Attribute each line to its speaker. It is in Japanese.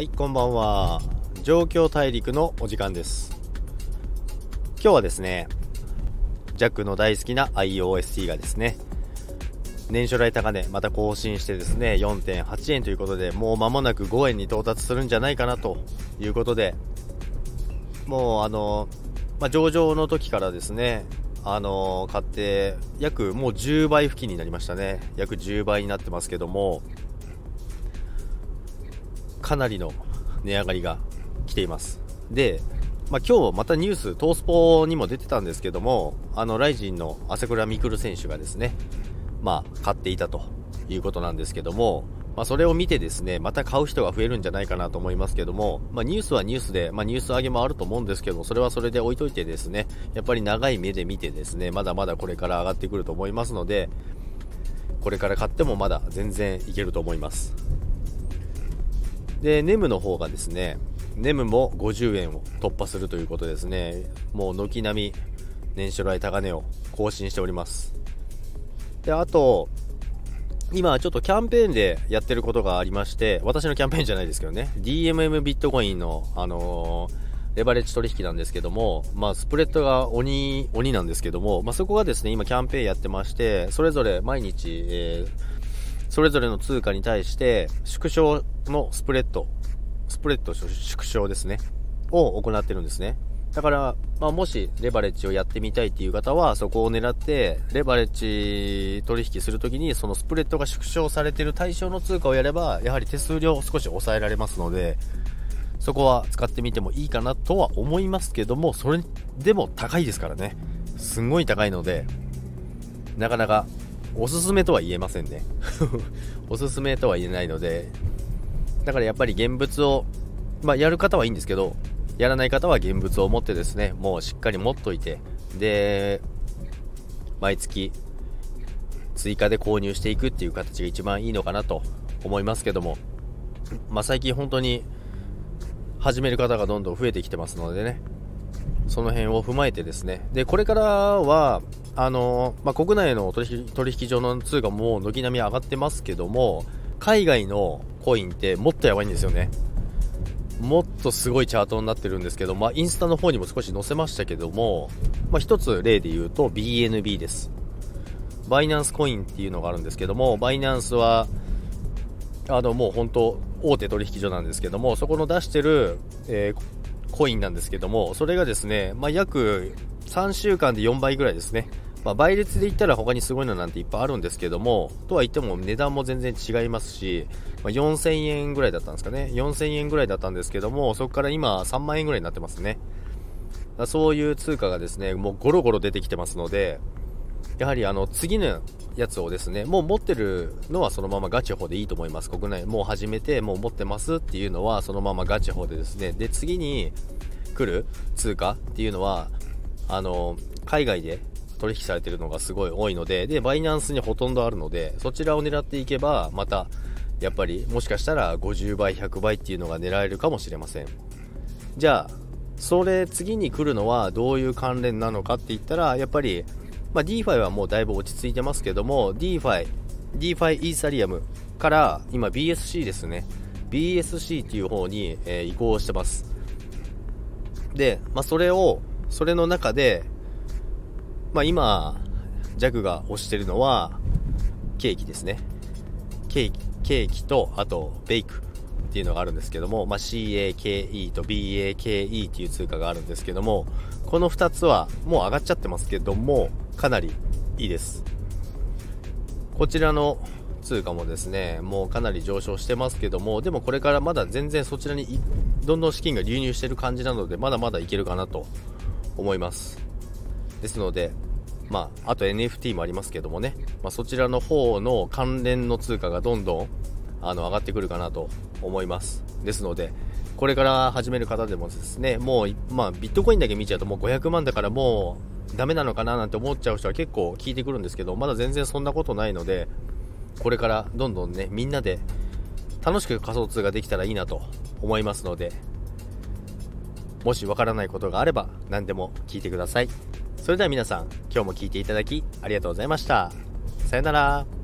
Speaker 1: はい、こんばんは。状況大陸のお時間です。今日はですね、ジャックの大好きな IOST がですね、年初来高値また更新してですね、4.8円ということで、もう間もなく5円に到達するんじゃないかなということで、もうあの、まあ、上場の時からですね、あの買って約もう10倍付近になりましたね約10倍になってますけどもかなりの値上がりが来ていますで、まあ、今日またニューストースポにも出てたんですけどもあのライジンの朝倉未来選手がですねまあ買っていたということなんですけどもまあ、それを見てですね、また買う人が増えるんじゃないかなと思いますけども、まあ、ニュースはニュースで、まあ、ニュース上げもあると思うんですけど、それはそれで置いといてですね、やっぱり長い目で見てですね、まだまだこれから上がってくると思いますので、これから買ってもまだ全然いけると思います。で、ネムの方がですね、ネムも50円を突破するということですね、もう軒並み年初来高値を更新しております。で、あと、今ちょっとキャンペーンでやってることがありまして、私のキャンペーンじゃないですけどね、DMM ビットコインの、あのー、レバレッジ取引なんですけども、まあ、スプレッドが鬼、鬼なんですけども、まあ、そこがですね、今キャンペーンやってまして、それぞれ毎日、えー、それぞれの通貨に対して、縮小のスプレッド、スプレッド縮小ですね、を行ってるんですね。だから、まあ、もしレバレッジをやってみたいっていう方は、そこを狙って、レバレッジ取引するときに、そのスプレッドが縮小されてる対象の通貨をやれば、やはり手数料を少し抑えられますので、そこは使ってみてもいいかなとは思いますけども、それでも高いですからね。すんごい高いので、なかなかおすすめとは言えませんね。おすすめとは言えないので、だからやっぱり現物を、まあ、やる方はいいんですけど、やらない方は現物を持ってですね、もうしっかり持っといて、で、毎月追加で購入していくっていう形が一番いいのかなと思いますけども、まあ、最近本当に始める方がどんどん増えてきてますのでね、その辺を踏まえてですね、で、これからは、あの、まあ、国内の取引所の通貨も軒並み上がってますけども、海外のコインってもっとやばいんですよね。もっとすごいチャートになってるんですけど、まあ、インスタの方にも少し載せましたけども、まあ、一つ例で言うと BNB です。バイナンスコインっていうのがあるんですけども、バイナンスは、あの、もう本当、大手取引所なんですけども、そこの出してる、えー、コインなんですけども、それがですね、まあ、約3週間で4倍ぐらいですね。まあ、倍率で言ったら他にすごいのなんていっぱいあるんですけども、とは言っても値段も全然違いますし、まあ、4000円ぐらいだったんですかね。4000円ぐらいだったんですけども、そこから今3万円ぐらいになってますね。そういう通貨がですね、もうゴロゴロ出てきてますので、やはりあの次のやつをですね、もう持ってるのはそのままガチホでいいと思います。国内もう始めて、もう持ってますっていうのはそのままガチホでですね、で、次に来る通貨っていうのは、あの、海外で取引されてるのがすごい多いので、で、バイナンスにほとんどあるので、そちらを狙っていけば、また、やっぱり、もしかしたら50倍、100倍っていうのが狙えるかもしれません。じゃあ、それ次に来るのはどういう関連なのかって言ったら、やっぱり、まあ、DeFi はもうだいぶ落ち着いてますけども、DeFi、DeFi イーサリアムから今 BSC ですね。BSC っていう方に、えー、移行してます。で、まあ、それを、それの中で、まあ、今、ジャグが推してるのは、ケーキですね。ケーキ、ケーキと、あと、ベイクっていうのがあるんですけども、まあ、CAKE と BAKE っていう通貨があるんですけども、この2つはもう上がっちゃってますけども、かなりいいです。こちらの通貨もですね、もうかなり上昇してますけども、でもこれからまだ全然そちらにどんどん資金が流入してる感じなので、まだまだいけるかなと思います。ですので、まあ、あと NFT もありますけどもね、まあ、そちらの方の関連の通貨がどんどんあの上がってくるかなと思います。ですので、これから始める方でもですね、もう、まあ、ビットコインだけ見ちゃうともう500万だからもうダメなのかななんて思っちゃう人は結構聞いてくるんですけど、まだ全然そんなことないので、これからどんどんね、みんなで楽しく仮想通ができたらいいなと思いますので、もしわからないことがあれば何でも聞いてください。それでは皆さん、今日も聴いていただきありがとうございました。さよなら。